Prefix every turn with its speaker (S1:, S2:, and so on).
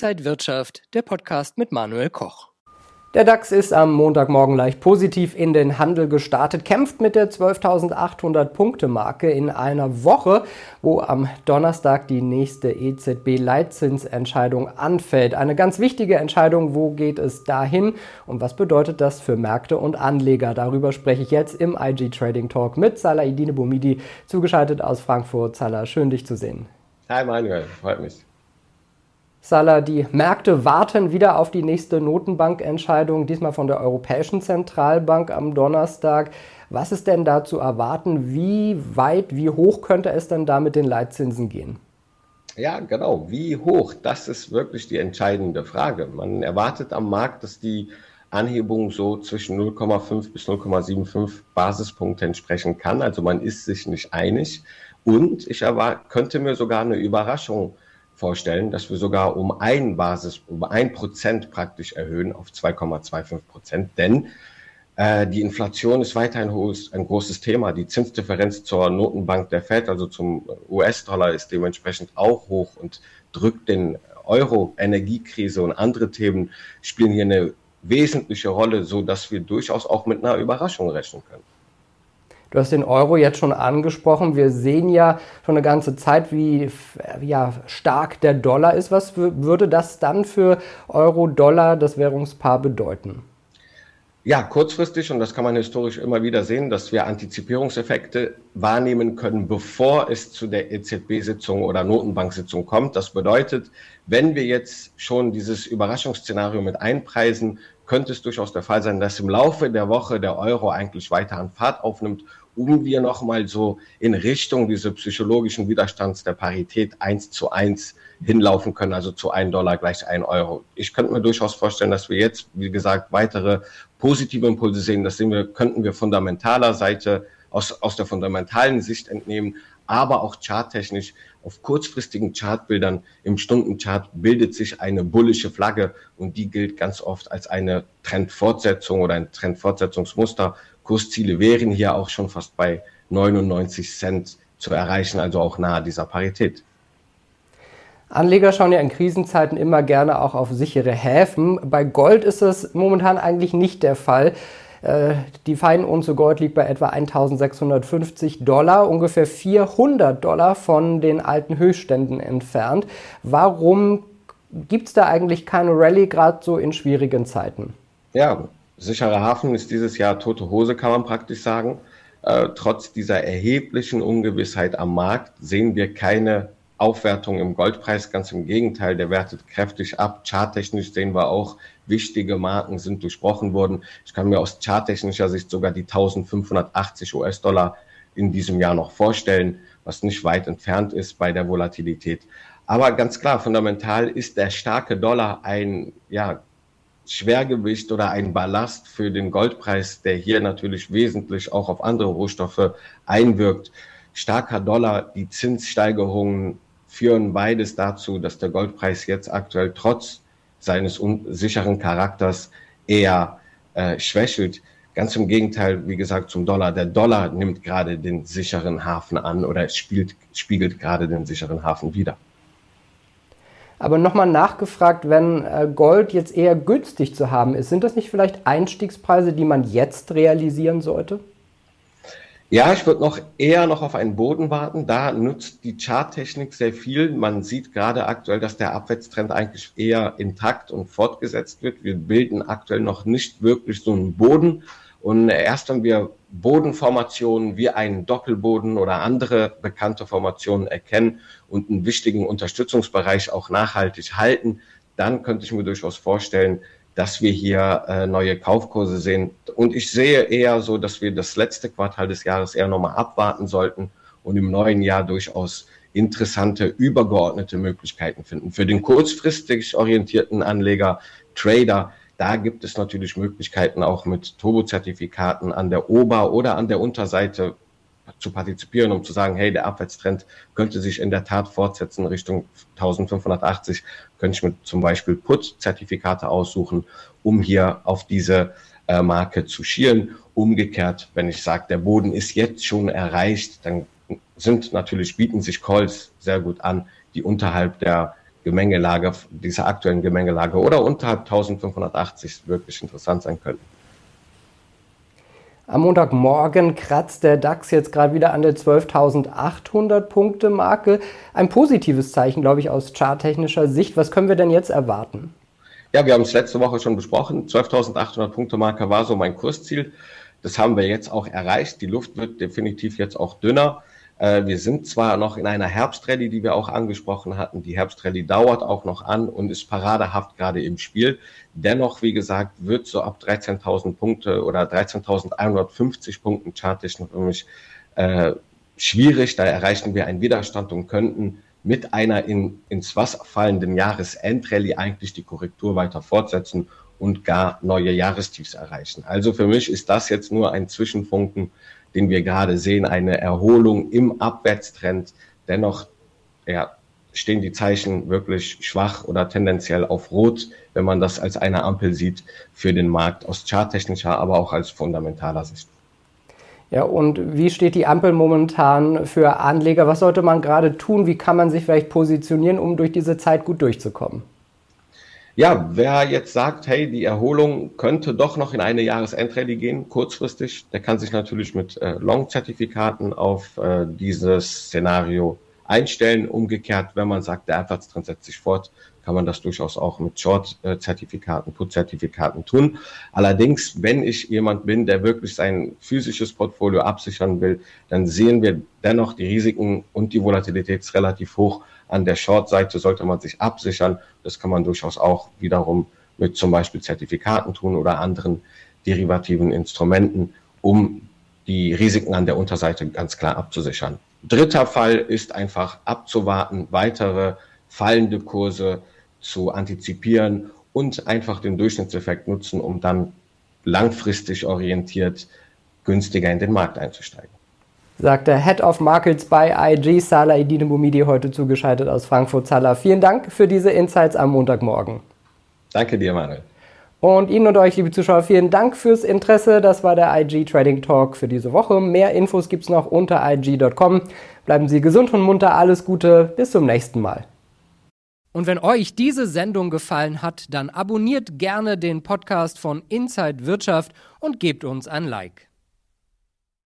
S1: Inside Wirtschaft, der Podcast mit Manuel Koch.
S2: Der DAX ist am Montagmorgen leicht positiv in den Handel gestartet, kämpft mit der 12.800 Punkte Marke in einer Woche, wo am Donnerstag die nächste EZB-Leitzinsentscheidung anfällt. Eine ganz wichtige Entscheidung, wo geht es dahin und was bedeutet das für Märkte und Anleger? Darüber spreche ich jetzt im IG Trading Talk mit Salah Idine Boumidi, zugeschaltet aus Frankfurt. Salah, schön dich zu sehen.
S3: Hi Manuel, freut mich.
S2: Salah, die Märkte warten wieder auf die nächste Notenbankentscheidung, diesmal von der Europäischen Zentralbank am Donnerstag. Was ist denn da zu erwarten? Wie weit, wie hoch könnte es denn da mit den Leitzinsen gehen?
S3: Ja, genau. Wie hoch? Das ist wirklich die entscheidende Frage. Man erwartet am Markt, dass die Anhebung so zwischen 0,5 bis 0,75 Basispunkte entsprechen kann. Also man ist sich nicht einig. Und ich könnte mir sogar eine Überraschung vorstellen, dass wir sogar um ein Basis, um ein Prozent praktisch erhöhen auf 2,25 Prozent. Denn äh, die Inflation ist weiterhin hohes, ein großes Thema. Die Zinsdifferenz zur Notenbank der Fed, also zum US-Dollar, ist dementsprechend auch hoch und drückt den Euro, Energiekrise und andere Themen spielen hier eine wesentliche Rolle, so dass wir durchaus auch mit einer Überraschung rechnen können.
S2: Du hast den Euro jetzt schon angesprochen. Wir sehen ja schon eine ganze Zeit, wie ja, stark der Dollar ist. Was würde das dann für Euro-Dollar, das Währungspaar, bedeuten?
S3: Ja, kurzfristig, und das kann man historisch immer wieder sehen, dass wir Antizipierungseffekte wahrnehmen können, bevor es zu der EZB-Sitzung oder Notenbank-Sitzung kommt. Das bedeutet, wenn wir jetzt schon dieses Überraschungsszenario mit einpreisen, könnte es durchaus der Fall sein, dass im Laufe der Woche der Euro eigentlich weiter an Fahrt aufnimmt, um wir nochmal so in Richtung dieser psychologischen Widerstands der Parität eins zu eins hinlaufen können, also zu ein Dollar gleich ein Euro. Ich könnte mir durchaus vorstellen, dass wir jetzt, wie gesagt, weitere positive Impulse sehen. Das sehen wir, könnten wir fundamentaler Seite aus, aus der fundamentalen Sicht entnehmen, aber auch charttechnisch auf kurzfristigen Chartbildern im Stundenchart bildet sich eine bullische Flagge und die gilt ganz oft als eine Trendfortsetzung oder ein Trendfortsetzungsmuster. Kursziele wären hier auch schon fast bei 99 Cent zu erreichen, also auch nahe dieser Parität.
S2: Anleger schauen ja in Krisenzeiten immer gerne auch auf sichere Häfen. Bei Gold ist das momentan eigentlich nicht der Fall. Äh, die Feinunze Gold liegt bei etwa 1650 Dollar, ungefähr 400 Dollar von den alten Höchstständen entfernt. Warum gibt es da eigentlich keine Rallye, gerade so in schwierigen Zeiten?
S3: Ja, sicherer Hafen ist dieses Jahr tote Hose, kann man praktisch sagen. Äh, trotz dieser erheblichen Ungewissheit am Markt sehen wir keine Aufwertung im Goldpreis. Ganz im Gegenteil, der wertet kräftig ab. Charttechnisch sehen wir auch, wichtige Marken sind durchbrochen worden. Ich kann mir aus charttechnischer Sicht sogar die 1580 US-Dollar in diesem Jahr noch vorstellen, was nicht weit entfernt ist bei der Volatilität. Aber ganz klar, fundamental ist der starke Dollar ein, ja, Schwergewicht oder ein Ballast für den Goldpreis, der hier natürlich wesentlich auch auf andere Rohstoffe einwirkt. Starker Dollar, die Zinssteigerungen führen beides dazu, dass der Goldpreis jetzt aktuell trotz seines unsicheren Charakters eher äh, schwächelt. Ganz im Gegenteil, wie gesagt, zum Dollar. Der Dollar nimmt gerade den sicheren Hafen an oder spielt, spiegelt gerade den sicheren Hafen wieder.
S2: Aber nochmal nachgefragt, wenn äh, Gold jetzt eher günstig zu haben ist, sind das nicht vielleicht Einstiegspreise, die man jetzt realisieren sollte?
S3: Ja, ich würde noch eher noch auf einen Boden warten. Da nutzt die Charttechnik sehr viel. Man sieht gerade aktuell, dass der Abwärtstrend eigentlich eher intakt und fortgesetzt wird. Wir bilden aktuell noch nicht wirklich so einen Boden. Und erst wenn wir Bodenformationen wie einen Doppelboden oder andere bekannte Formationen erkennen und einen wichtigen Unterstützungsbereich auch nachhaltig halten, dann könnte ich mir durchaus vorstellen, dass wir hier äh, neue Kaufkurse sehen. Und ich sehe eher so, dass wir das letzte Quartal des Jahres eher nochmal abwarten sollten und im neuen Jahr durchaus interessante übergeordnete Möglichkeiten finden. Für den kurzfristig orientierten Anleger, Trader, da gibt es natürlich Möglichkeiten auch mit Turbo-Zertifikaten an der Ober- oder an der Unterseite zu partizipieren, um zu sagen, hey, der Abwärtstrend könnte sich in der Tat fortsetzen Richtung 1580, könnte ich mir zum Beispiel Put-Zertifikate aussuchen, um hier auf diese äh, Marke zu schielen. Umgekehrt, wenn ich sage, der Boden ist jetzt schon erreicht, dann sind natürlich, bieten sich Calls sehr gut an, die unterhalb der Gemengelage, dieser aktuellen Gemengelage oder unterhalb 1580 wirklich interessant sein könnten.
S2: Am Montagmorgen kratzt der DAX jetzt gerade wieder an der 12.800 Punkte Marke. Ein positives Zeichen, glaube ich, aus charttechnischer Sicht. Was können wir denn jetzt erwarten?
S3: Ja, wir haben es letzte Woche schon besprochen. 12.800 Punkte Marke war so mein Kursziel. Das haben wir jetzt auch erreicht. Die Luft wird definitiv jetzt auch dünner. Äh, wir sind zwar noch in einer Herbstrallye, die wir auch angesprochen hatten. Die Herbstrallye dauert auch noch an und ist paradehaft gerade im Spiel. Dennoch, wie gesagt, wird so ab 13.000 Punkte oder 13.150 Punkten chartisch mich äh, schwierig. Da erreichen wir einen Widerstand und könnten mit einer in, ins Wasser fallenden Jahresendrallye eigentlich die Korrektur weiter fortsetzen und gar neue Jahrestiefs erreichen. Also für mich ist das jetzt nur ein Zwischenfunken den wir gerade sehen, eine Erholung im Abwärtstrend. Dennoch ja, stehen die Zeichen wirklich schwach oder tendenziell auf Rot, wenn man das als eine Ampel sieht für den Markt aus charttechnischer, aber auch als fundamentaler Sicht.
S2: Ja, und wie steht die Ampel momentan für Anleger? Was sollte man gerade tun? Wie kann man sich vielleicht positionieren, um durch diese Zeit gut durchzukommen?
S3: Ja, wer jetzt sagt, hey, die Erholung könnte doch noch in eine Jahresendrallye gehen, kurzfristig, der kann sich natürlich mit äh, Long-Zertifikaten auf äh, dieses Szenario einstellen. Umgekehrt, wenn man sagt, der Abwärtstrend setzt sich fort, kann man das durchaus auch mit Short-Zertifikaten, Put-Zertifikaten tun. Allerdings, wenn ich jemand bin, der wirklich sein physisches Portfolio absichern will, dann sehen wir dennoch die Risiken und die Volatilität relativ hoch an der Short-Seite sollte man sich absichern. Das kann man durchaus auch wiederum mit zum Beispiel Zertifikaten tun oder anderen derivativen Instrumenten, um die Risiken an der Unterseite ganz klar abzusichern. Dritter Fall ist einfach abzuwarten, weitere fallende Kurse zu antizipieren und einfach den Durchschnittseffekt nutzen, um dann langfristig orientiert günstiger in den Markt einzusteigen
S2: sagt der Head of Markets bei IG, Salah Edine Bumidi, heute zugeschaltet aus Frankfurt. Salah, vielen Dank für diese Insights am Montagmorgen.
S3: Danke dir, Manuel.
S2: Und Ihnen und euch, liebe Zuschauer, vielen Dank fürs Interesse. Das war der IG Trading Talk für diese Woche. Mehr Infos gibt es noch unter IG.com. Bleiben Sie gesund und munter. Alles Gute. Bis zum nächsten Mal.
S1: Und wenn euch diese Sendung gefallen hat, dann abonniert gerne den Podcast von Inside Wirtschaft und gebt uns ein Like.